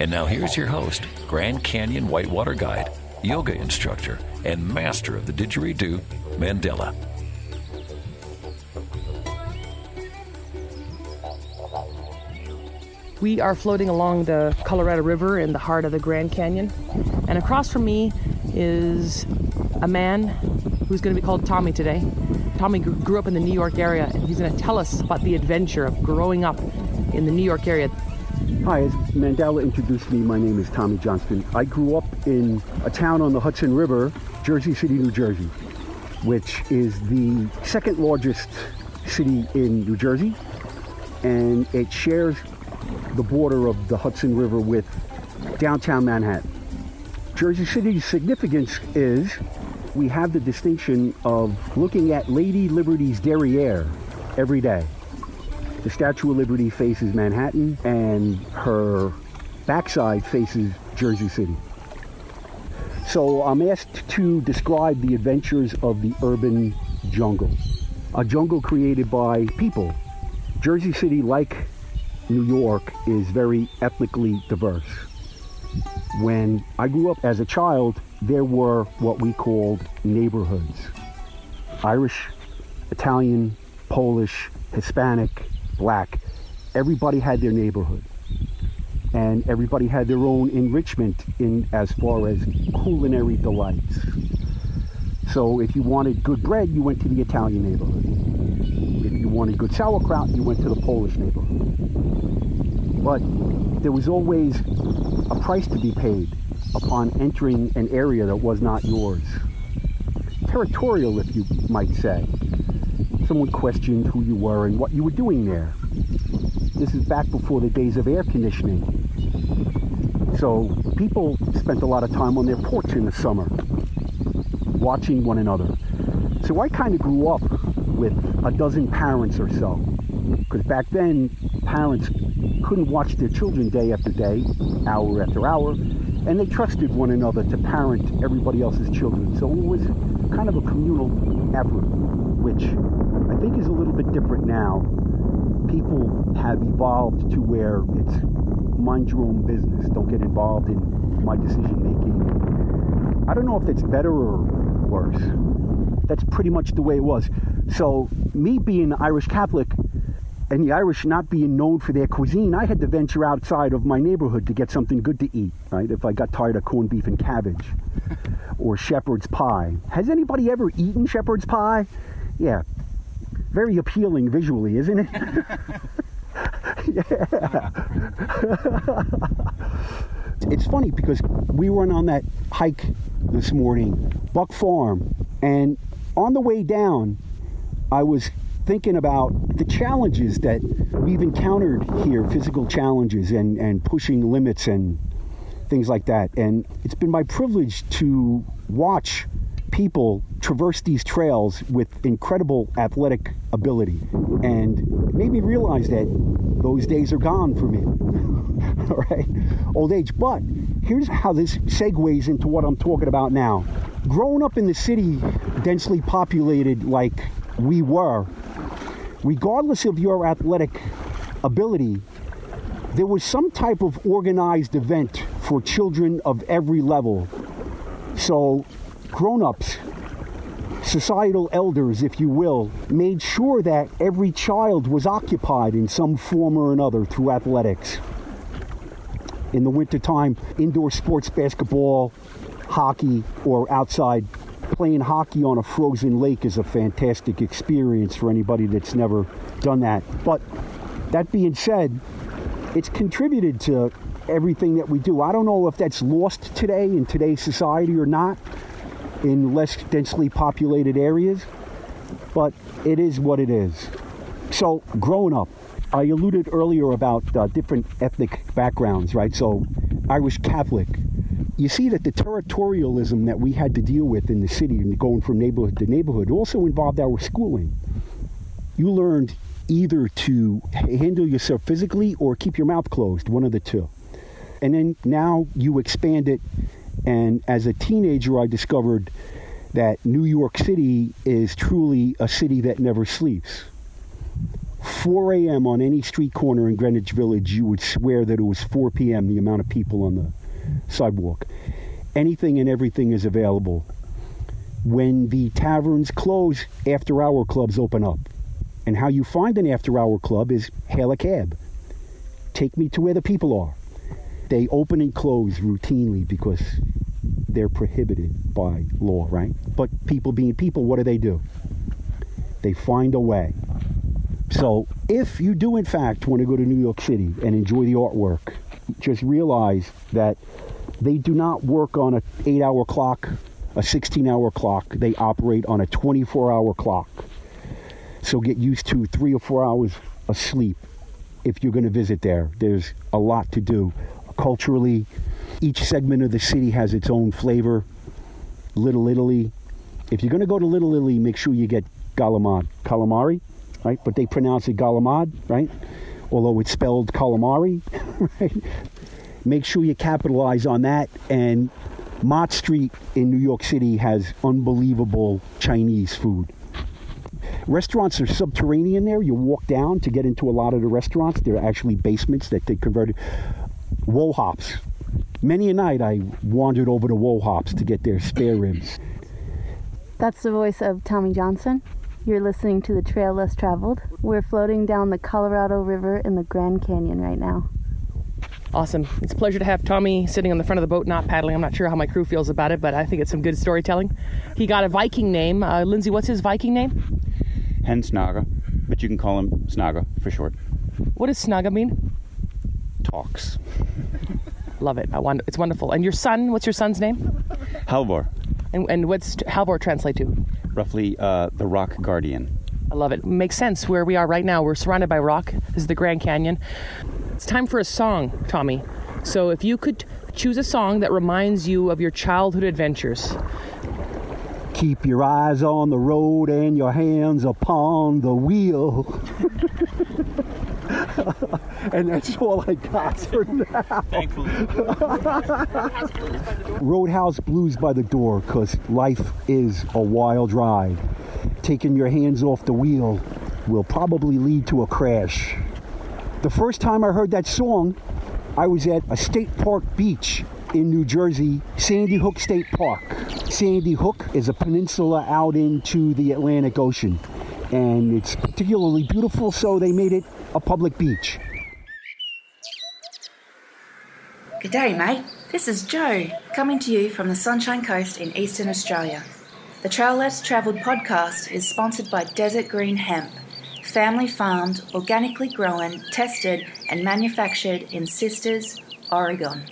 And now here's your host, Grand Canyon Whitewater Guide, yoga instructor, and master of the didgeridoo, Mandela. We are floating along the Colorado River in the heart of the Grand Canyon. And across from me is a man who's going to be called Tommy today. Tommy grew up in the New York area, and he's going to tell us about the adventure of growing up in the New York area. Hi, as Mandela introduced me, my name is Tommy Johnston. I grew up in a town on the Hudson River, Jersey City, New Jersey, which is the second largest city in New Jersey, and it shares the border of the Hudson River with downtown Manhattan. Jersey City's significance is we have the distinction of looking at Lady Liberty's derriere every day. The Statue of Liberty faces Manhattan and her backside faces Jersey City. So I'm asked to describe the adventures of the urban jungle. A jungle created by people. Jersey City, like New York is very ethnically diverse. When I grew up as a child, there were what we called neighborhoods Irish, Italian, Polish, Hispanic, black. Everybody had their neighborhood. And everybody had their own enrichment in as far as culinary delights. So if you wanted good bread, you went to the Italian neighborhood. If you wanted good sauerkraut, you went to the Polish neighborhood. But there was always a price to be paid upon entering an area that was not yours. Territorial, if you might say. Someone questioned who you were and what you were doing there. This is back before the days of air conditioning. So people spent a lot of time on their porch in the summer, watching one another. So I kind of grew up with a dozen parents or so. Because back then, parents couldn't watch their children day after day, hour after hour, and they trusted one another to parent everybody else's children. So it was kind of a communal effort, which think is a little bit different now. People have evolved to where it's mind your own business. Don't get involved in my decision making. I don't know if that's better or worse. That's pretty much the way it was. So, me being Irish Catholic, and the Irish not being known for their cuisine, I had to venture outside of my neighborhood to get something good to eat, right? If I got tired of corned beef and cabbage or shepherd's pie. Has anybody ever eaten shepherd's pie? Yeah. Very appealing visually, isn't it? yeah. it's funny because we went on that hike this morning, Buck Farm, and on the way down, I was thinking about the challenges that we've encountered here, physical challenges and, and pushing limits and things like that. And it's been my privilege to watch people traverse these trails with incredible athletic ability and made me realize that those days are gone for me. All right, old age. But here's how this segues into what I'm talking about now. Growing up in the city, densely populated like we were, regardless of your athletic ability, there was some type of organized event for children of every level. So, grown ups, societal elders, if you will, made sure that every child was occupied in some form or another through athletics. In the wintertime, indoor sports, basketball, hockey, or outside playing hockey on a frozen lake is a fantastic experience for anybody that's never done that. But that being said, it's contributed to everything that we do. I don't know if that's lost today in today's society or not in less densely populated areas, but it is what it is. So, growing up, I alluded earlier about uh, different ethnic backgrounds, right? So, Irish Catholic, you see that the territorialism that we had to deal with in the city and going from neighborhood to neighborhood also involved our schooling. You learned either to handle yourself physically or keep your mouth closed, one of the two. And then now you expand it. And as a teenager, I discovered that New York City is truly a city that never sleeps. 4 a.m. on any street corner in Greenwich Village, you would swear that it was 4 p.m., the amount of people on the sidewalk. Anything and everything is available. When the taverns close, after hour clubs open up. And how you find an after hour club is hail a cab. Take me to where the people are. They open and close routinely because they're prohibited by law, right? But people being people, what do they do? They find a way. So if you do, in fact, want to go to New York City and enjoy the artwork, just realize that they do not work on an eight hour clock, a 16 hour clock. They operate on a 24 hour clock. So get used to three or four hours of sleep if you're going to visit there. There's a lot to do. Culturally, each segment of the city has its own flavor. Little Italy. If you're going to go to Little Italy, make sure you get Galamad. Calamari, right? But they pronounce it Galamad, right? Although it's spelled calamari, right? Make sure you capitalize on that. And Mott Street in New York City has unbelievable Chinese food. Restaurants are subterranean there. You walk down to get into a lot of the restaurants. They're actually basements that they converted. Wo Hop's. Many a night I wandered over to Wo Hop's to get their spare ribs. That's the voice of Tommy Johnson. You're listening to The Trail Less Traveled. We're floating down the Colorado River in the Grand Canyon right now. Awesome. It's a pleasure to have Tommy sitting on the front of the boat, not paddling. I'm not sure how my crew feels about it, but I think it's some good storytelling. He got a Viking name. Uh, Lindsay, what's his Viking name? Hen Snaga, but you can call him Snaga for short. What does Snaga mean? Talks. Love it. I want, it's wonderful. And your son, what's your son's name? Halvor, And, and what's Halvor translate to? roughly uh, the rock guardian. I love it. Makes sense where we are right now. We're surrounded by rock. This is the Grand Canyon. It's time for a song, Tommy. So if you could choose a song that reminds you of your childhood adventures, Keep your eyes on the road and your hands upon the wheel. and that's all I got for now. Roadhouse Blues by the Doors, because life is a wild ride. Taking your hands off the wheel will probably lead to a crash. The first time I heard that song, I was at a state park beach in New Jersey, Sandy Hook State Park. Sandy Hook is a peninsula out into the Atlantic Ocean, and it's particularly beautiful, so they made it a public beach. G'day, mate. This is Joe, coming to you from the Sunshine Coast in eastern Australia. The Trail Less Travelled podcast is sponsored by Desert Green Hemp, family farmed, organically grown, tested, and manufactured in Sisters, Oregon.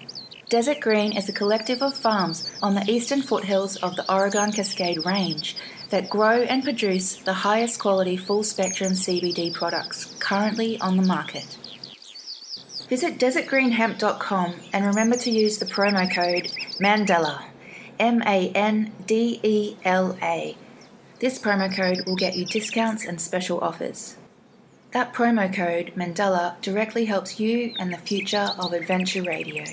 Desert Green is a collective of farms on the eastern foothills of the Oregon Cascade Range that grow and produce the highest quality full spectrum CBD products currently on the market. Visit desertgreenhemp.com and remember to use the promo code MANDELA, M A N D E L A. This promo code will get you discounts and special offers. That promo code, Mandela, directly helps you and the future of adventure radio.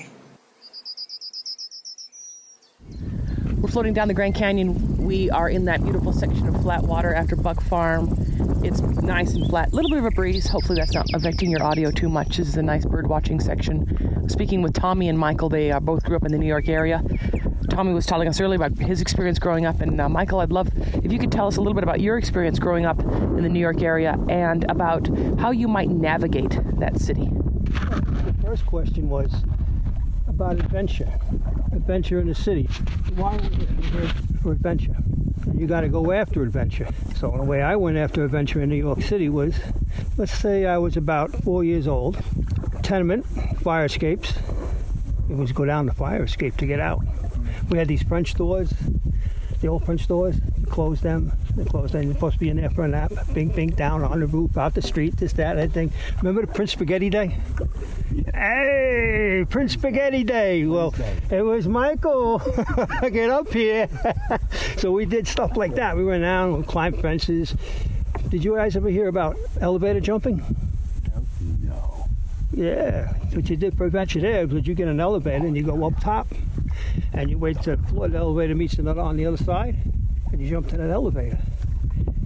We're floating down the Grand Canyon. We are in that beautiful section of flat water after Buck Farm. It's nice and flat. A little bit of a breeze. Hopefully, that's not affecting your audio too much. This is a nice bird watching section. Speaking with Tommy and Michael, they uh, both grew up in the New York area. Tommy was telling us earlier about his experience growing up, and uh, Michael, I'd love if you could tell us a little bit about your experience growing up in the New York area and about how you might navigate that city. The first question was about adventure, adventure in the city. Why it here for adventure? You got to go after adventure. So the way I went after adventure in New York City was, let's say I was about four years old, tenement, fire escapes. It was go down the fire escape to get out. We had these French doors, the old French doors. close them. They close them. You're supposed to be in there for a nap. Bing, bing, down on the roof, out the street, this, that, that thing. Remember the Prince Spaghetti Day? Hey, Prince Spaghetti Day. Well, it was Michael. Get up here. so we did stuff like that. We went down, we climbed fences. Did you guys ever hear about elevator jumping? No. Yeah, what you did for adventure there was you get an elevator and you go up top, and you wait till the floor the elevator meets another on the other side, and you jump to that elevator,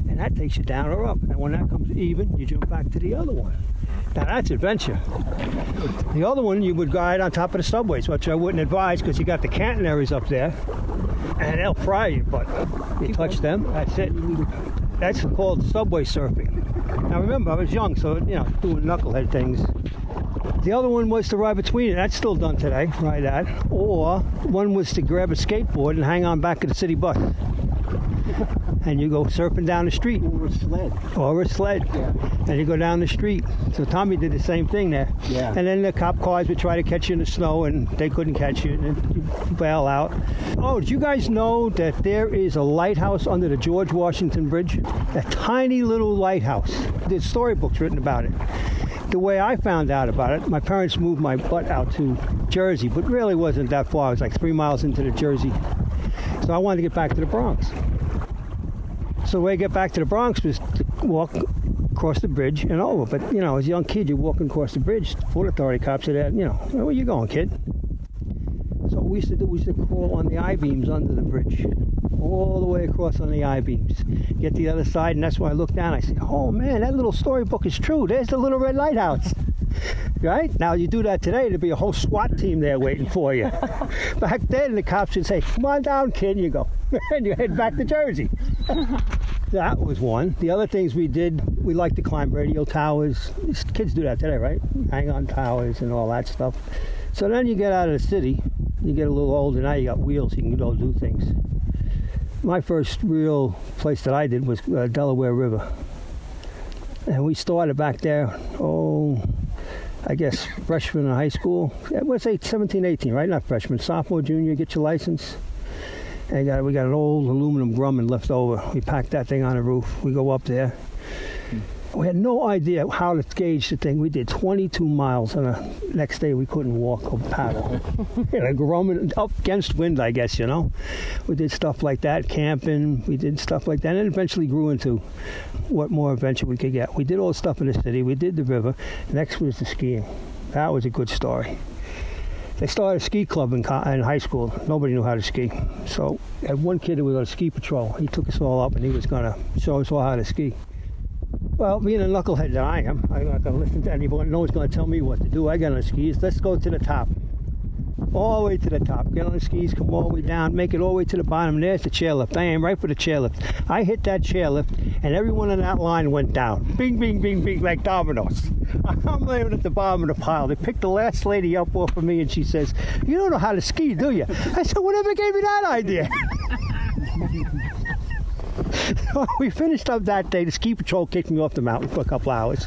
and that takes you down or up. And when that comes even, you jump back to the other one. Now that's adventure. The other one you would ride on top of the subways, which I wouldn't advise because you got the catenaries up there, and they'll fry you. But you touch them, that's it. That's called subway surfing. Now remember, I was young, so you know, doing knucklehead things. The other one was to ride between it. That's still done today, ride that. Or one was to grab a skateboard and hang on back of the city bus. And you go surfing down the street. Or a sled. Or a sled. Yeah. And you go down the street. So Tommy did the same thing there. Yeah. And then the cop cars would try to catch you in the snow and they couldn't catch you and you bail out. Oh, did you guys know that there is a lighthouse under the George Washington Bridge? A tiny little lighthouse. There's storybooks written about it the way I found out about it, my parents moved my butt out to Jersey, but really wasn't that far. I was like three miles into the Jersey. So I wanted to get back to the Bronx. So the way to get back to the Bronx was to walk across the bridge and over. But, you know, as a young kid, you're walking across the bridge. The Port Authority cops are there, you know, where are you going, kid? So what we used to do was to crawl on the I-beams under the bridge, all the way across on the I-beams. Get to the other side, and that's when I look down. I say, "Oh man, that little storybook is true. There's the little red lighthouse." Right now, you do that today, there'd be a whole SWAT team there waiting for you. back then, the cops would say, "Come on down, kid." And you go, and you head back to Jersey. that was one. The other things we did, we like to climb radio towers. Kids do that today, right? Hang on towers and all that stuff. So then you get out of the city, you get a little older. Now you got wheels, you can go do things. My first real place that I did was uh, Delaware River. And we started back there, oh, I guess freshman in high school. Would say 17, 18, right? Not freshman, sophomore, junior, get your license. And got, we got an old aluminum Grumman left over. We packed that thing on the roof. We go up there. We had no idea how to gauge the thing. We did 22 miles, and the next day we couldn't walk or paddle. Grumman, up against wind, I guess, you know. We did stuff like that, camping. We did stuff like that, and it eventually grew into what more adventure we could get. We did all the stuff in the city. We did the river. Next was the skiing. That was a good story. They started a ski club in, in high school. Nobody knew how to ski. So, had one kid who was on a ski patrol. He took us all up and he was going to show us all how to ski. Well, being a knucklehead that I am, I'm not going to listen to anyone. No one's going to tell me what to do. I get on skis. Let's go to the top. All the way to the top. Get on the skis, come all the way down, make it all the way to the bottom. There's the chairlift. I am right for the chairlift. I hit that chairlift, and everyone in that line went down. Bing, bing, bing, bing, like dominoes. I'm laying at the bottom of the pile. They picked the last lady up off of me, and she says, You don't know how to ski, do you? I said, Whatever gave you that idea? we finished up that day. The ski patrol kicked me off the mountain for a couple hours,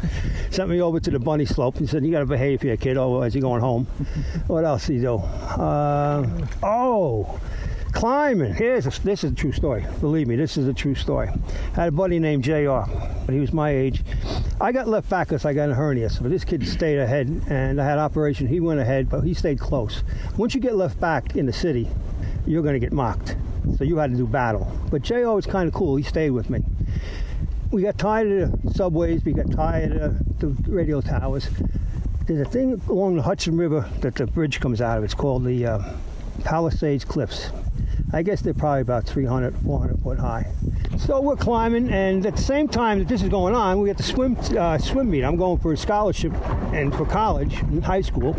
sent me over to the bunny slope and said, "You got to behave here, kid, otherwise you're going home." what else did he do? Uh, oh, climbing. Here's a, this is a true story. Believe me, this is a true story. I had a buddy named Jr. But he was my age. I got left back because I got a hernia. So this kid stayed ahead, and I had operation. He went ahead, but he stayed close. Once you get left back in the city, you're going to get mocked. So you had to do battle. But J.O. was kind of cool. He stayed with me. We got tired of the subways. We got tired of the radio towers. There's a thing along the Hudson River that the bridge comes out of. It's called the uh, Palisades Cliffs. I guess they're probably about 300, 400 foot high. So we're climbing, and at the same time that this is going on, we got the swim uh, swim meet. I'm going for a scholarship and for college in high school.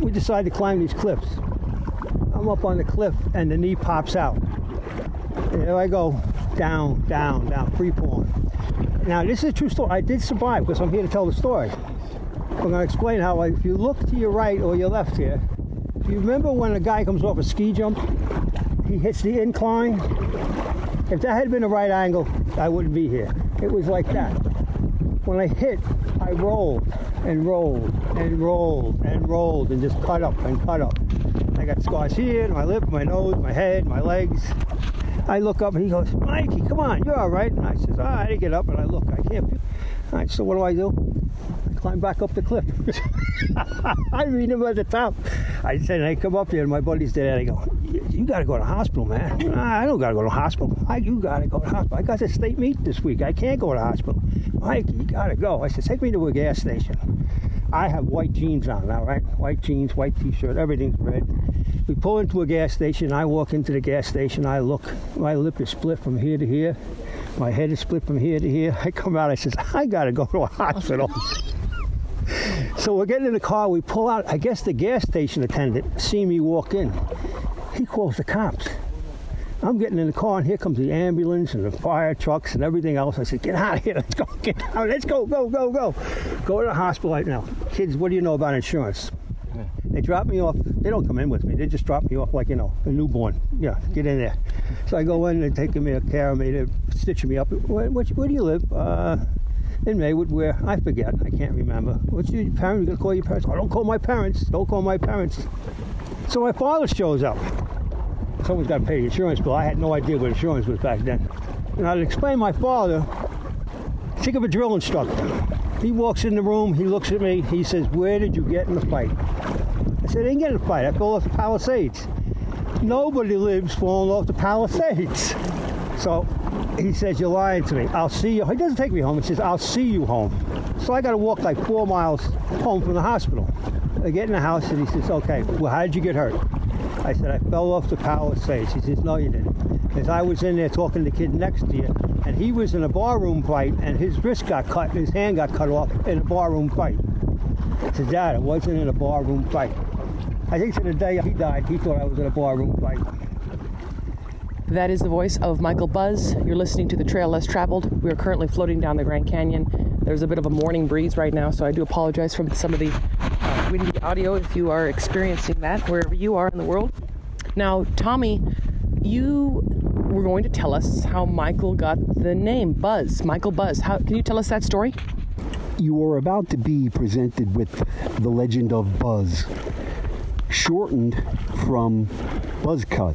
We decided to climb these cliffs. I'm up on the cliff and the knee pops out. There I go, down, down, down, free falling. Now this is a true story. I did survive because I'm here to tell the story. I'm going to explain how. If you look to your right or your left here, do you remember when a guy comes off a ski jump? He hits the incline. If that had been a right angle, I wouldn't be here. It was like that. When I hit, I rolled and rolled and rolled and rolled and just cut up and cut up. I got scars here, my lip, my nose, my head, my legs. I look up and he goes, Mikey, come on, you're all right. And I says, I get up and I look, I can't feel. All right, so what do I do? I climb back up the cliff. I read him at the top. I said, I come up there and my buddy's there. And I go, you got to go to the hospital, man. I don't got to go to the hospital. I, you got to go to the hospital. I got a state meet this week. I can't go to the hospital. Mikey, you got to go. I said, take me to a gas station. I have white jeans on now, right? White jeans, white t-shirt, everything's red. We pull into a gas station. I walk into the gas station. I look. My lip is split from here to here. My head is split from here to here. I come out. I says, I got to go to a hospital. so we're getting in the car. We pull out. I guess the gas station attendant see me walk in. He calls the cops. I'm getting in the car, and here comes the ambulance and the fire trucks and everything else. I said, "Get out of here! Let's go! Get out! Let's go! Go! Go! Go! Go to the hospital right now, kids. What do you know about insurance?" They drop me off. They don't come in with me. They just drop me off like you know a newborn. Yeah, get in there. So I go in. They're taking me care of me. They're stitching me up. Where, where, do you live? Uh, in Maywood, where I forget. I can't remember. What's your parents? You gonna call your parents? Oh, don't call my parents. Don't call my parents. So my father shows up. Someone's got to pay the insurance bill. I had no idea what insurance was back then. And I'd explain my father, think of a drill instructor. He walks in the room, he looks at me, he says, Where did you get in the fight? I said, I didn't get in a fight. I fell off the Palisades. Nobody lives falling off the Palisades. So he says, You're lying to me. I'll see you. He doesn't take me home. He says, I'll see you home. So I got to walk like four miles home from the hospital. I get in the house and he says, Okay, well, how did you get hurt? I said, I fell off the Palisades. He says, No, you didn't. Because I was in there talking to the kid next to you, and he was in a barroom fight, and his wrist got cut, and his hand got cut off in a barroom fight. Said, Dad, it wasn't in a barroom fight. I think to the day he died, he thought I was in a barroom fight. That is the voice of Michael Buzz. You're listening to The Trail Less Traveled. We are currently floating down the Grand Canyon. There's a bit of a morning breeze right now, so I do apologize for some of the uh, windy audio if you are experiencing that wherever you are in the world. Now, Tommy, you were going to tell us how Michael got the name Buzz, Michael Buzz. How, can you tell us that story? You are about to be presented with the legend of Buzz, shortened from Buzzcut.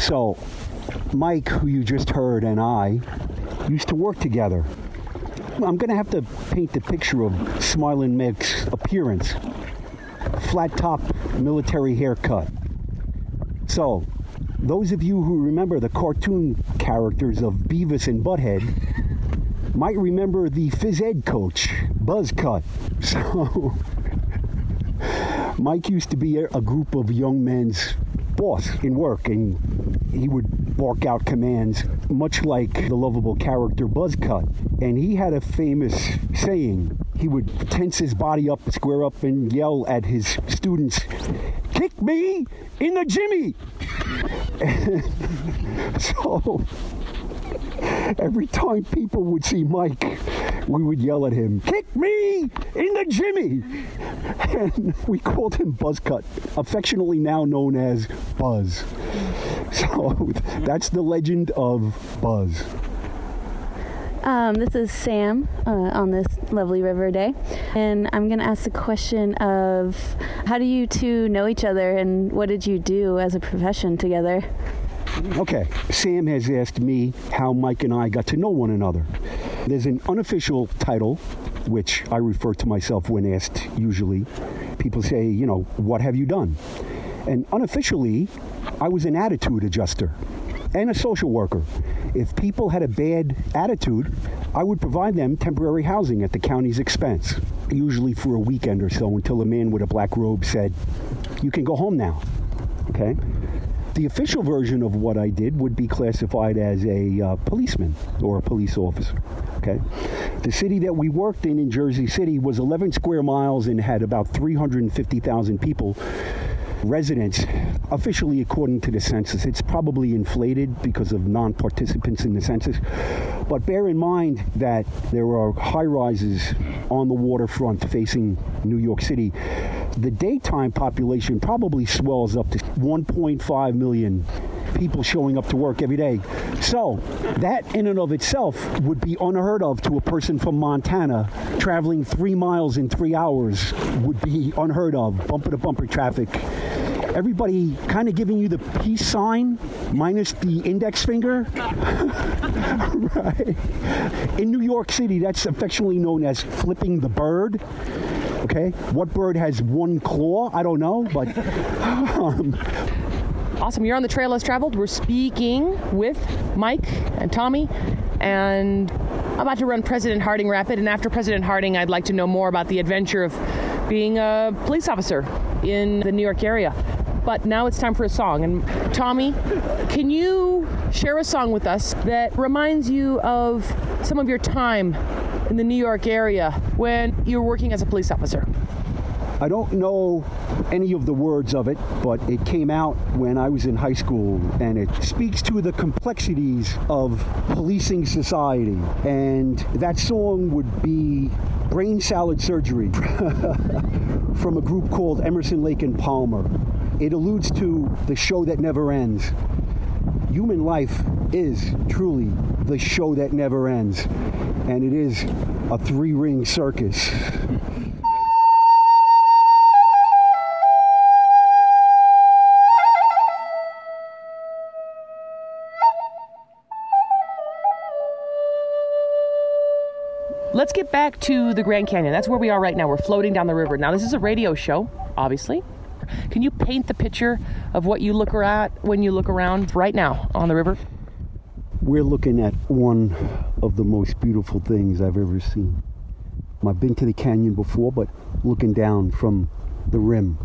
So, Mike, who you just heard, and I used to work together. I'm going to have to paint the picture of Smiling Mick's appearance. Flat top military haircut. So, those of you who remember the cartoon characters of Beavis and Butthead might remember the phys ed coach, Buzzcut. So, Mike used to be a, group of young men's boss in work, and he would bark out commands, much like the lovable character Buzzcut. And he had a famous saying. He would tense his body up, square up, and yell at his students, Kick me in the Jimmy! so, every time people would see Mike, we would yell at him, Kick me in the Jimmy! And we called him Buzzcut, affectionately now known as Buzz. So that's the legend of Buzz. Um, this is Sam uh, on this lovely river day, and I'm going to ask the question of how do you two know each other, and what did you do as a profession together? Okay, Sam has asked me how Mike and I got to know one another. There's an unofficial title, which I refer to myself when asked usually. People say, you know, what have you done? And unofficially, I was an attitude adjuster and a social worker. If people had a bad attitude, I would provide them temporary housing at the county's expense, usually for a weekend or so until a man with a black robe said, You can go home now. Okay? The official version of what I did would be classified as a uh, policeman or a police officer. Okay, the city that we worked in in Jersey City was 11 square miles and had about 350,000 people residents officially according to the census it's probably inflated because of non-participants in the census. But bear in mind that there are high rises on the waterfront facing New York City. The daytime population probably swells up to 1.5 million people showing up to work every day. So, that in and of itself would be unheard of to a person from Montana. Traveling three miles in three hours would be unheard of. Bumper to bumper traffic everybody kind of giving you the peace sign minus the index finger. right. In New York City, that's affectionately known as flipping the bird. Okay. What bird has one claw? I don't know, but. Um, Awesome. You're on the trail less traveled. We're speaking with Mike and Tommy, and I'm about to run President Harding Rapid. And after President Harding, I'd like to know more about the adventure of being a police officer in the New York area. But now it's time for a song. And Tommy, can you share a song with us that reminds you of some of your time in the New York area when you were working as a police officer? I don't know any of the words of it, but it came out when I was in high school, and it speaks to the complexities of policing society. And that song would be Brain Salad Surgery from a group called Emerson, Lake and Palmer. It alludes to the show that never ends. Human life is truly the show that never ends, and it is a three ring circus. Let's get back to the Grand Canyon. That's where we are right now. We're floating down the river. Now, this is a radio show, obviously. Can you paint the picture of what you look at when you look around right now on the river? We're looking at one of the most beautiful things I've ever seen. I've been to the canyon before, but looking down from the rim,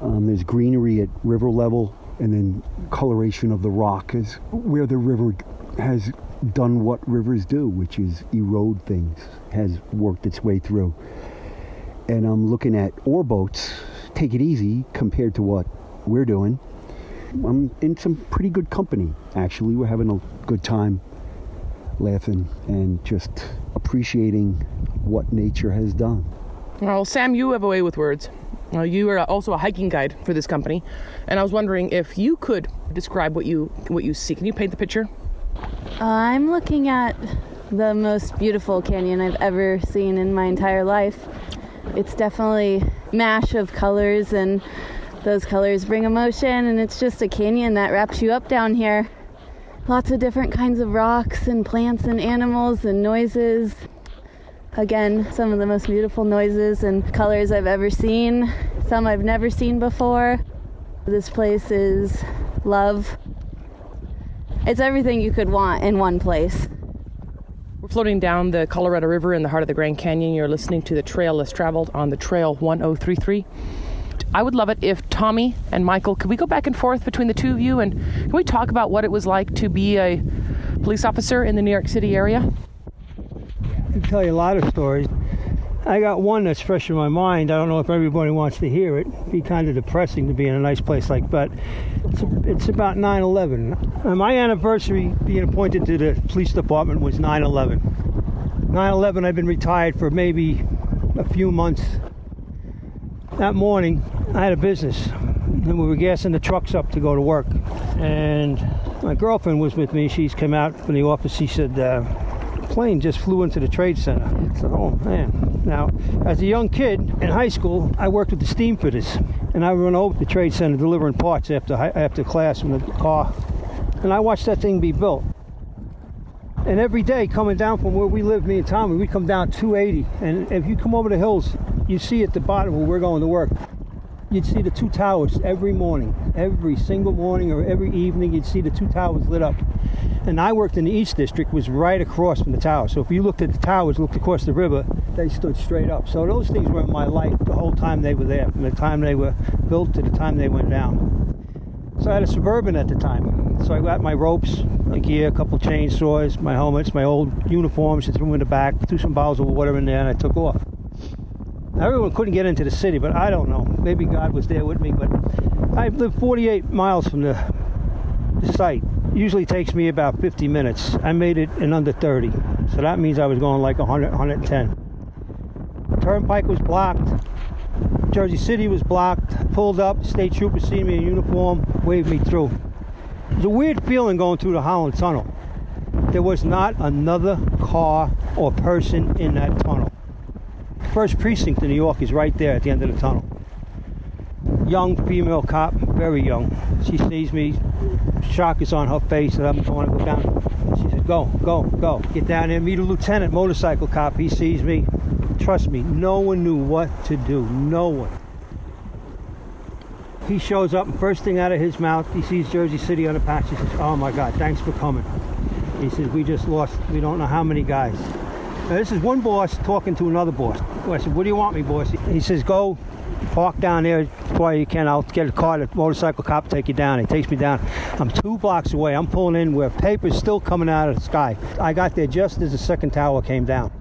um, there's greenery at river level, and then coloration of the rock is where the river has done what rivers do, which is erode things, has worked its way through. And I'm looking at oar boats, take it easy compared to what we're doing. I'm in some pretty good company, actually. We're having a good time laughing and just appreciating what nature has done. Well, Sam, you have a way with words. You are also a hiking guide for this company, and I was wondering if you could describe what you what you see. Can you paint the picture? I'm looking at the most beautiful canyon I've ever seen in my entire life. It's definitely mash of colors and those colors bring emotion and it's just a canyon that wraps you up down here. Lots of different kinds of rocks and plants and animals and noises. Again, some of the most beautiful noises and colors I've ever seen, some I've never seen before. This place is love. It's everything you could want in one place. We're floating down the Colorado River in the heart of the Grand Canyon. You're listening to the Trail Less Traveled on the Trail 1033. I would love it if Tommy and Michael, could we go back and forth between the two of you and can we talk about what it was like to be a police officer in the New York City area? I can tell you a lot of stories. I got one that's fresh in my mind. I don't know if everybody wants to hear it. It'd be kind of depressing to be in a nice place like that. It's, it's about 9 11. Uh, my anniversary being appointed to the police department was 9 11. 9 11, I've been retired for maybe a few months. That morning, I had a business, and we were gassing the trucks up to go to work. And my girlfriend was with me. She's come out from the office. She said, uh, plane just flew into the trade center. I said, oh man. Now, as a young kid in high school, I worked with the steam fitters, and I run over to the trade center delivering parts after after class from the car, and I watched that thing be built. And every day coming down from where we live, me and Tommy, we come down 280, and if you come over the hills, you see at the bottom where we're going to work, you'd see the two towers every morning, every single morning or every evening, you'd see the two towers lit up and I worked in the East District, was right across from the tower. So if you looked at the towers, looked across the river, they stood straight up. So those things were in my light the whole time they were there, from the time they were built to the time they went down. So I had a Suburban at the time. So I got my ropes, my gear, a couple chainsaws, my helmets, my old uniforms, and threw them in the back, threw some bottles of water in there, and I took off. Everyone couldn't get into the city, but I don't know. Maybe God was there with me, but I lived 48 miles from the, the site usually takes me about 50 minutes. I made it in under 30. So that means I was going like 100, 110. Turnpike was blocked. Jersey City was blocked. Pulled up. State trooper see me in uniform, waved me through. It was a weird feeling going through the Holland Tunnel. There was not another car or person in that tunnel. First precinct in New York is right there at the end of the tunnel. young female cop, very young. She sees me, shock is on her face, and I'm going to go down. She says, "Go, go, go, get down there, meet a lieutenant, motorcycle cop." He sees me. Trust me, no one knew what to do. No one. He shows up, and first thing out of his mouth, he sees Jersey City on the patch. He says, "Oh my God, thanks for coming." He says, "We just lost. We don't know how many guys." Now, this is one boss talking to another boss. I said, "What do you want me, boss?" He says, "Go park down there before you can. I'll get a car, the motorcycle cop take you down. He takes me down. I'm two blocks away. I'm pulling in where paper's still coming out of the sky. I got there just as the second tower came down.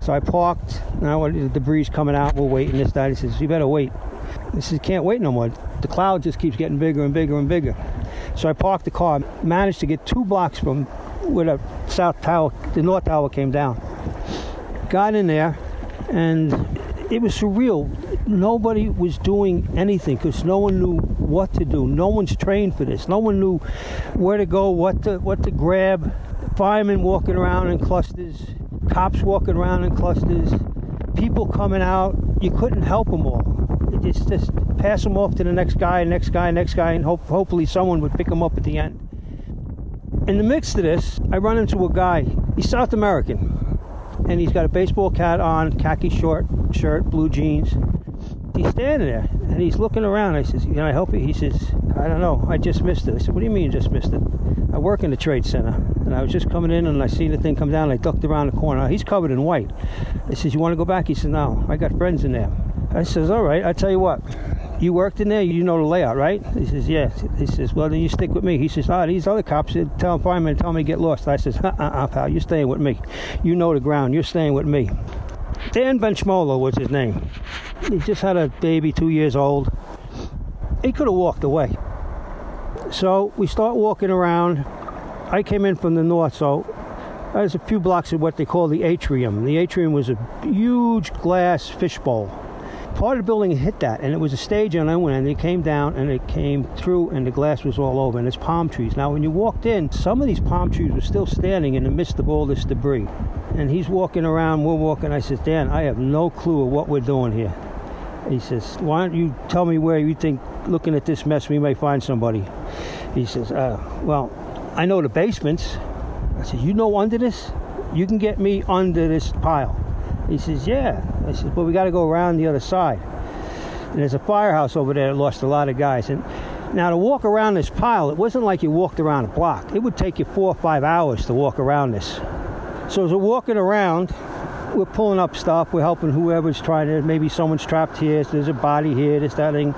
So I parked. Now the debris coming out. We're waiting. This, that. He says, "You better wait." He says, "Can't wait no more. The cloud just keeps getting bigger and bigger and bigger." So I parked the car. Managed to get two blocks from where the south tower, the north tower came down. Got in there, and it was surreal. Nobody was doing anything because no one knew what to do. No one's trained for this. No one knew where to go, what to what to grab. Firemen walking around in clusters, cops walking around in clusters, people coming out. You couldn't help them all. It's just pass them off to the next guy, next guy, next guy, and hope, hopefully someone would pick them up at the end. In the midst of this, I run into a guy. He's South American, and he's got a baseball cap on, khaki short shirt, blue jeans. He's standing there, and he's looking around. I says, "Can I help you?" He says, "I don't know. I just missed it." I said, "What do you mean you just missed it?" I work in the trade center, and I was just coming in, and I seen the thing come down. I ducked around the corner. He's covered in white. I says, "You want to go back?" He says, "No. I got friends in there." I says, "All right. I tell you what." You worked in there, you know the layout, right? He says, Yeah. He says, Well, then you stick with me. He says, Ah, these other cops tell firemen tell me to get lost. I says, Uh uh, uh pal, you're staying with me. You know the ground, you're staying with me. Dan Benchmolo was his name. He just had a baby, two years old. He could have walked away. So we start walking around. I came in from the north, so there's a few blocks of what they call the atrium. The atrium was a huge glass fishbowl. Part of the building hit that, and it was a stage on one end. And it came down and it came through, and the glass was all over, and it's palm trees. Now, when you walked in, some of these palm trees were still standing in the midst of all this debris. And he's walking around, we're walking. I says, Dan, I have no clue of what we're doing here. He says, Why don't you tell me where you think, looking at this mess, we may find somebody? He says, uh, Well, I know the basements. I said, You know under this? You can get me under this pile. He says, Yeah. I said, Well, we got to go around the other side. And there's a firehouse over there that lost a lot of guys. And now to walk around this pile, it wasn't like you walked around a block. It would take you four or five hours to walk around this. So as we're walking around, we're pulling up stuff. We're helping whoever's trying to. Maybe someone's trapped here. So there's a body here. This that thing.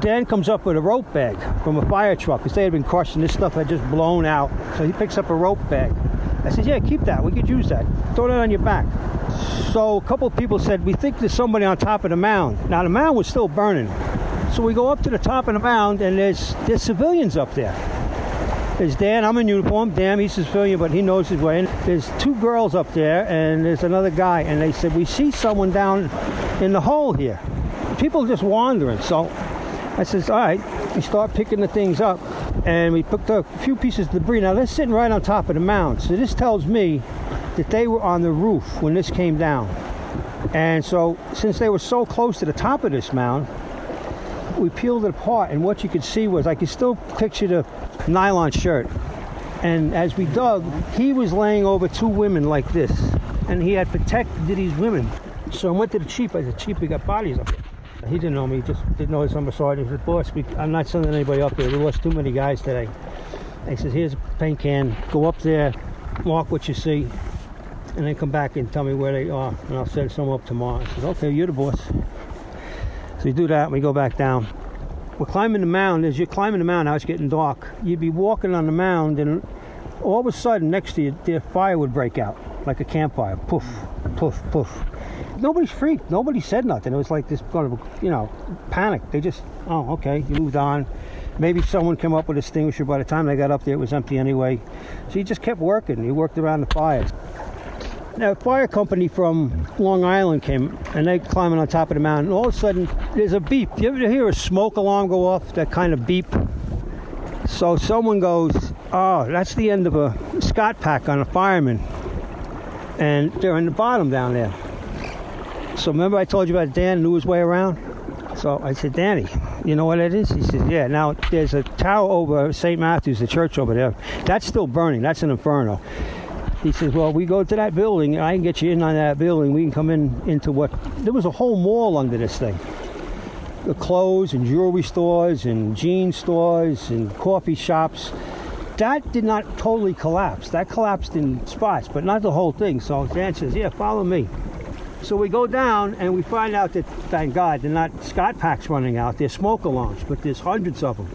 Dan comes up with a rope bag from a fire truck because they had been crushing this stuff had just blown out. So he picks up a rope bag. I said, "Yeah, keep that. We could use that. Throw that on your back." So a couple people said, "We think there's somebody on top of the mound." Now the mound was still burning. So we go up to the top of the mound and there's there's civilians up there. There's Dan, I'm in uniform. Dan, he's a civilian, but he knows his way. And there's two girls up there, and there's another guy. And they said, We see someone down in the hole here. People just wandering. So I says, All right. We start picking the things up, and we picked up a few pieces of debris. Now, they're sitting right on top of the mound. So this tells me that they were on the roof when this came down. And so, since they were so close to the top of this mound, we peeled it apart, and what you could see was I could still picture the nylon shirt. And as we dug, he was laying over two women like this, and he had protected these women. So I went to the chief. I said, Chief, we got bodies up here. He didn't know me, he just didn't know his number. So I said, Boss, we, I'm not sending anybody up there. We lost too many guys today. He says, Here's a paint can. Go up there, mark what you see, and then come back and tell me where they are, and I'll send some up tomorrow. I said, Okay, you're the boss. So we do that, and we go back down. We're climbing the mound. As you're climbing the mound, now it's getting dark. You'd be walking on the mound, and all of a sudden, next to you, the fire would break out like a campfire. Poof, poof, poof. Nobody's freaked. Nobody said nothing. It was like this kind of, you know, panic. They just, oh, okay, you moved on. Maybe someone came up with a extinguisher. By the time they got up there, it was empty anyway. So he just kept working. He worked around the fires. Now, a fire company from Long Island came and they climbing on top of the mountain. All of a sudden, there's a beep. You ever hear a smoke alarm go off? That kind of beep. So someone goes, "Oh, that's the end of a Scott pack on a fireman," and they're in the bottom down there. So remember, I told you about Dan knew his way around. So I said, Danny, you know what it is? He said, Yeah. Now there's a tower over St. Matthew's, the church over there. That's still burning. That's an inferno. He says, Well, we go to that building. I can get you in on that building. We can come in into what there was a whole mall under this thing. The clothes and jewelry stores and jean stores and coffee shops. That did not totally collapse. That collapsed in spots, but not the whole thing. So Dan says, Yeah, follow me. So we go down and we find out that, thank God, they're not Scott packs running out. They're smoke alarms, but there's hundreds of them.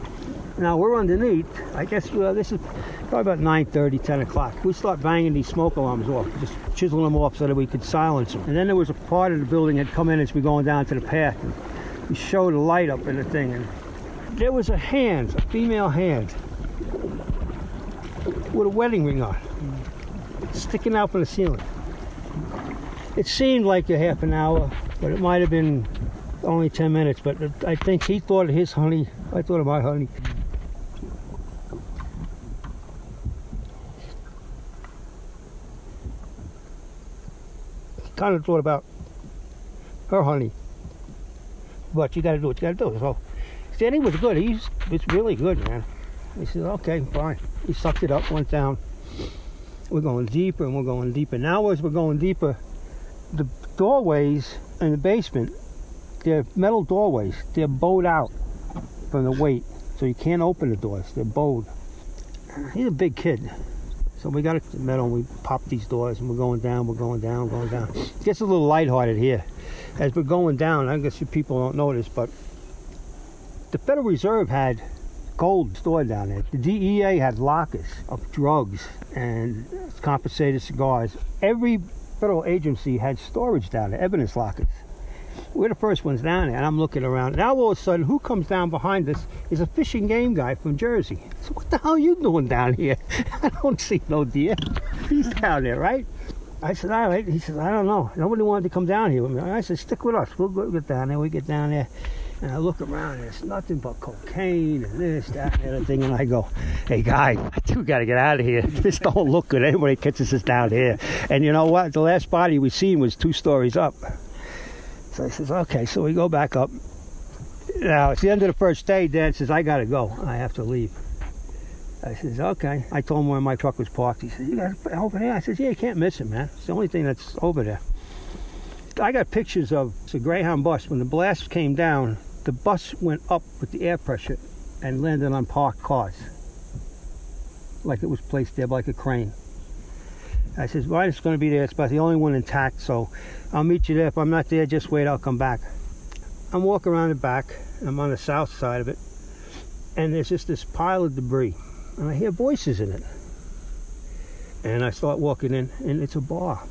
Now we're underneath. I guess uh, this is probably about 9:30, 10 o'clock. We start banging these smoke alarms off, just chiseling them off so that we could silence them. And then there was a part of the building that come in as we going down to the path. And we showed a light up in the thing, and there was a hand, a female hand, with a wedding ring on, sticking out from the ceiling. It seemed like a half an hour, but it might have been only 10 minutes. But I think he thought of his honey. I thought of my honey. Kind of thought about her honey. But you got to do what you got to do. So Danny was good. He's it's really good, man. He said, okay, fine. He sucked it up, went down. We're going deeper and we're going deeper. Now as we're going deeper, the doorways in the basement, they're metal doorways. They're bowed out from the weight, so you can't open the doors. They're bowed. He's a big kid, so we got the metal. and We pop these doors, and we're going down. We're going down, going down. It gets a little lighthearted here as we're going down. I guess people don't notice, but the Federal Reserve had gold stored down there. The DEA had lockers of drugs and compensated cigars. Every federal agency had storage down there, evidence lockers. We're the first ones down there, and I'm looking around. Now all of a sudden, who comes down behind us is a fishing game guy from Jersey. So what the hell are you doing down here? I don't see no deer. He's down there, right? I said, all right. He said, I don't know. Nobody wanted to come down here with me. I said, stick with us. We'll go get down there. We get down there. And I look around and it's nothing but cocaine and this, that, and the other thing. And I go, hey, guy, I do got to get out of here. This don't look good. Anybody catches us down here. And you know what? The last body we seen was two stories up. So I says, okay. So we go back up. Now, it's the end of the first day. Dad says, I got to go. I have to leave. I says, okay. I told him where my truck was parked. He says, you got it over there? I says, yeah, you can't miss it, man. It's the only thing that's over there. I got pictures of the Greyhound bus. When the blast came down, the bus went up with the air pressure and landed on parked cars. Like it was placed there like a crane. I says, well, it's going to be there. It's about the only one intact, so I'll meet you there. If I'm not there, just wait. I'll come back. I'm walking around the back. I'm on the south side of it. And there's just this pile of debris. And I hear voices in it. And I start walking in, and it's a bar.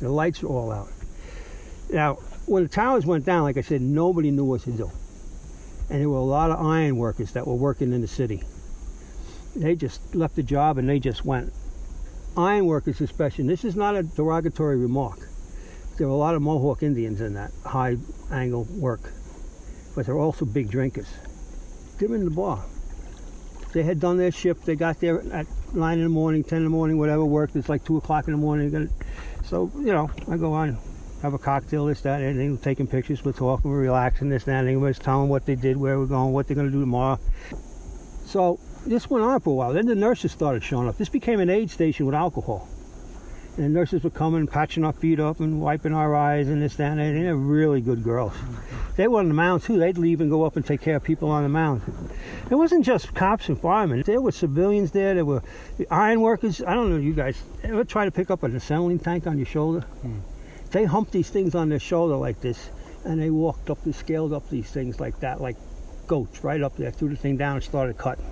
The lights are all out. Now, when the towers went down, like I said, nobody knew what to do. And there were a lot of iron workers that were working in the city. They just left the job and they just went. Iron workers, especially, this is not a derogatory remark. There were a lot of Mohawk Indians in that high angle work, but they're also big drinkers. They're in the bar. They had done their shift. They got there at nine in the morning, ten in the morning, whatever worked. It's like two o'clock in the morning. So you know, I go on, have a cocktail, this, that, and everything, taking pictures. We're talking, we're relaxing, this, that, and everything. We're telling what they did, where we're going, what they're going to do tomorrow. So this went on for a while. Then the nurses started showing up. This became an aid station with alcohol. And the nurses were coming, patching our feet up and wiping our eyes and this, that, and that. They're really good girls. They were on the mound too. They'd leave and go up and take care of people on the mound. It wasn't just cops and firemen. There were civilians there. There were iron workers. I don't know, you guys ever try to pick up an acetylene tank on your shoulder? Hmm. They humped these things on their shoulder like this, and they walked up, they scaled up these things like that, like goats, right up there, threw the thing down and started cutting.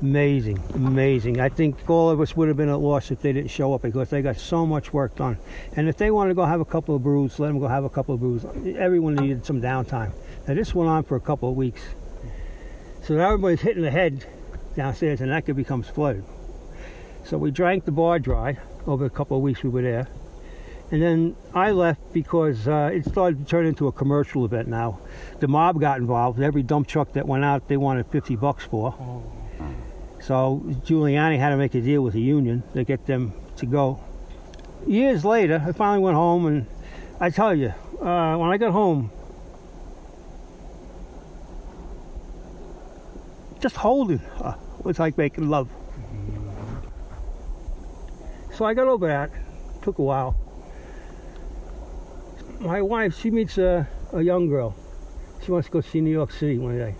Amazing, amazing. I think all of us would have been at loss if they didn't show up because they got so much work done. And if they wanted to go have a couple of brews, let them go have a couple of brews. Everyone needed some downtime. Now this went on for a couple of weeks. So everybody's hitting the head downstairs and that could becomes flooded. So we drank the bar dry over a couple of weeks we were there. And then I left because uh, it started to turn into a commercial event now. The mob got involved. Every dump truck that went out, they wanted 50 bucks for. Oh. So Giuliani had to make a deal with the union to get them to go. Years later, I finally went home, and I tell you, uh, when I got home, just holding her was like making love. So I got over that. Took a while. My wife, she meets a, a young girl. She wants to go see New York City one day.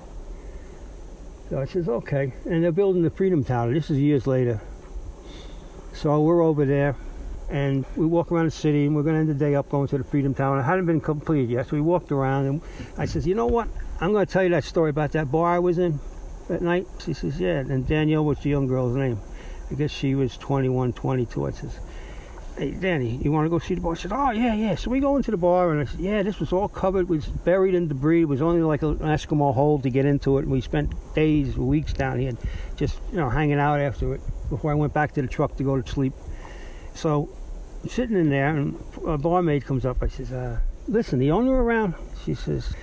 So I says, okay. And they're building the Freedom Tower. This is years later. So we're over there and we walk around the city and we're going to end the day up going to the Freedom Tower. It hadn't been completed yet. So we walked around and I says, you know what? I'm going to tell you that story about that bar I was in that night. She says, yeah. And Danielle was the young girl's name. I guess she was 21, 22. I says, hey, Danny, you want to go see the bar? I said, oh, yeah, yeah. So we go into the bar, and I said, yeah, this was all covered, was buried in debris. It was only like an Eskimo hole to get into it, and we spent days, weeks down here just, you know, hanging out after it before I went back to the truck to go to sleep. So I'm sitting in there, and a barmaid comes up. I says, uh, listen, the owner around? She says,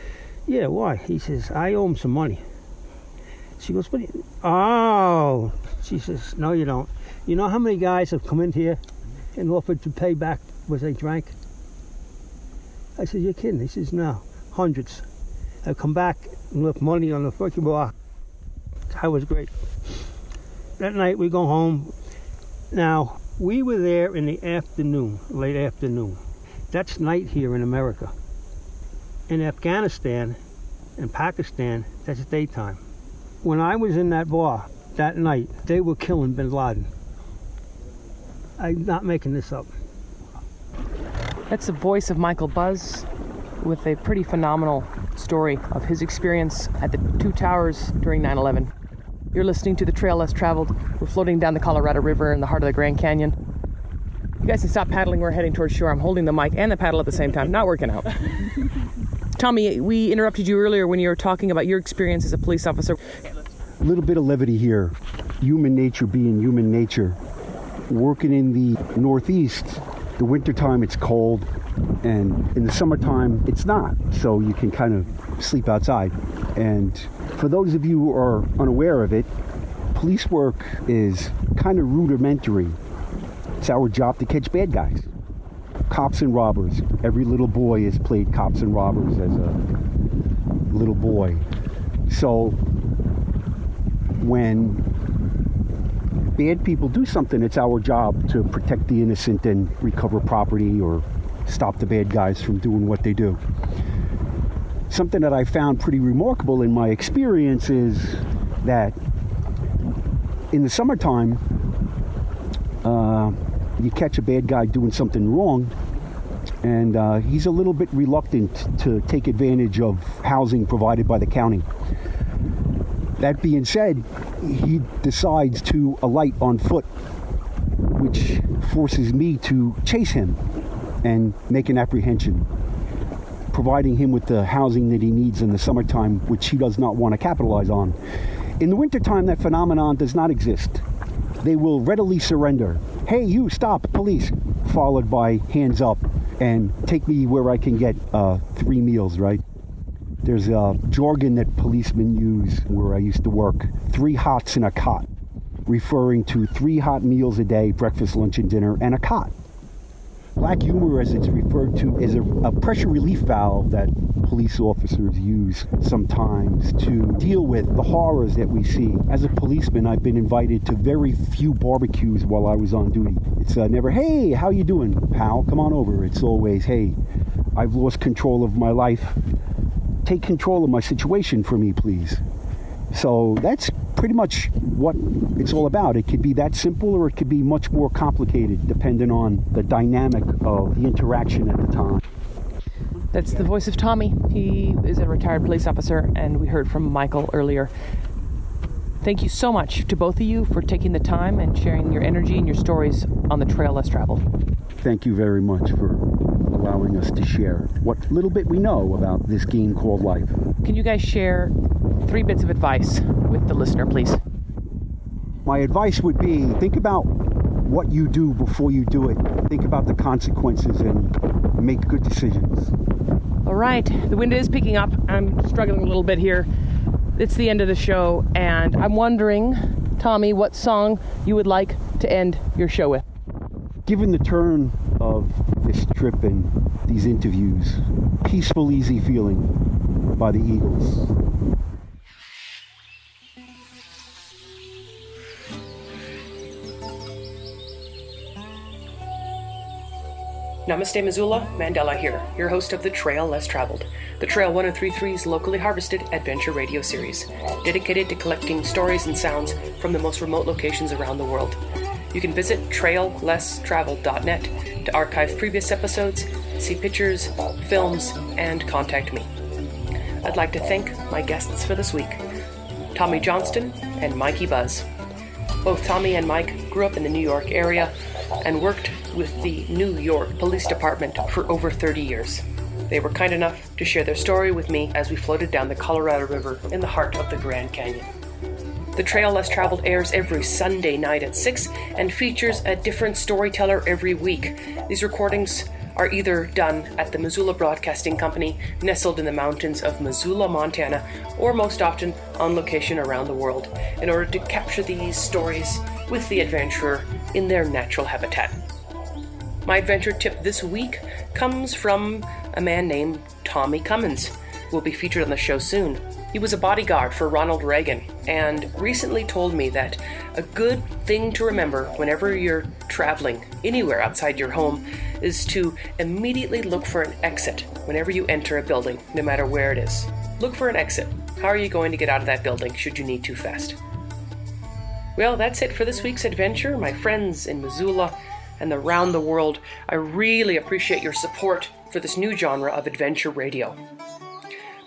yeah, why? He says, I owe him some money. She goes, what oh, she says, no, you don't. You know how many guys have come in here and offered to pay back what they drank? I said, you're kidding. He says, no, hundreds have come back and left money on the fucking bar. That was great. That night we go home. Now, we were there in the afternoon, late afternoon. That's night here in America. In Afghanistan and Pakistan, that's daytime. When I was in that bar that night, they were killing bin Laden. I'm not making this up. That's the voice of Michael Buzz with a pretty phenomenal story of his experience at the two towers during 9 11. You're listening to The Trail Less Traveled. We're floating down the Colorado River in the heart of the Grand Canyon. You guys can stop paddling. We're heading towards shore. I'm holding the mic and the paddle at the same time. Not working out. Tommy, we interrupted you earlier when you were talking about your experience as a police officer. A little bit of levity here. Human nature being human nature. Working in the Northeast, the wintertime it's cold, and in the summertime it's not. So you can kind of sleep outside. And for those of you who are unaware of it, police work is kind of rudimentary. It's our job to catch bad guys. Cops and robbers. Every little boy has played cops and robbers as a little boy. So when bad people do something, it's our job to protect the innocent and recover property or stop the bad guys from doing what they do. Something that I found pretty remarkable in my experience is that in the summertime, uh, you catch a bad guy doing something wrong, and uh, he's a little bit reluctant to take advantage of housing provided by the county. That being said, he decides to alight on foot, which forces me to chase him and make an apprehension, providing him with the housing that he needs in the summertime, which he does not want to capitalize on. In the wintertime, that phenomenon does not exist. They will readily surrender. Hey, you, stop, police, followed by hands up and take me where I can get uh, three meals, right? There's a jargon that policemen use where I used to work three hots in a cot, referring to three hot meals a day breakfast, lunch, and dinner, and a cot. Black humor, as it's referred to, is a, a, pressure relief valve that police officers use sometimes to deal with the horrors that we see. As a policeman, I've been invited to very few barbecues while I was on duty. It's uh, never, hey, how you doing, pal? Come on over. It's always, hey, I've lost control of my life. Take control of my situation for me, please. So that's pretty much what it's all about. It could be that simple or it could be much more complicated depending on the dynamic of the interaction at the time. That's the voice of Tommy. He is a retired police officer, and we heard from Michael earlier. Thank you so much to both of you for taking the time and sharing your energy and your stories on the trail less traveled. Thank you very much for us to share what little bit we know about this game called life. Can you guys share three bits of advice with the listener, please? My advice would be think about what you do before you do it. Think about the consequences and make good decisions. All right, the wind is picking up. I'm struggling a little bit here. It's the end of the show, and I'm wondering, Tommy, what song you would like to end your show with? Given the turn of this trip and these interviews. Peaceful, easy feeling by the Eagles. Namaste Missoula, Mandela here, your host of The Trail Less Traveled, the Trail 1033's locally harvested adventure radio series, dedicated to collecting stories and sounds from the most remote locations around the world. You can visit traillesstraveled.net to archive previous episodes see pictures, films, and contact me. I'd like to thank my guests for this week Tommy Johnston and Mikey Buzz. Both Tommy and Mike grew up in the New York area and worked with the New York Police Department for over 30 years. They were kind enough to share their story with me as we floated down the Colorado River in the heart of the Grand Canyon. The Trail Less Traveled airs every Sunday night at 6 and features a different storyteller every week. These recordings are either done at the Missoula Broadcasting Company, nestled in the mountains of Missoula, Montana, or most often on location around the world, in order to capture these stories with the adventurer in their natural habitat. My adventure tip this week comes from a man named Tommy Cummins, who will be featured on the show soon. He was a bodyguard for Ronald Reagan and recently told me that a good thing to remember whenever you're traveling anywhere outside your home is to immediately look for an exit whenever you enter a building, no matter where it is. Look for an exit. How are you going to get out of that building should you need to fast? Well, that's it for this week's adventure, my friends in Missoula and around the world. I really appreciate your support for this new genre of adventure radio.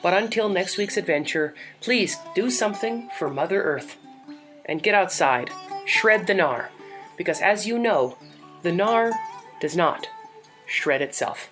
But until next week's adventure, please do something for Mother Earth. And get outside, shred the gnar, because as you know, the gnar does not shred itself.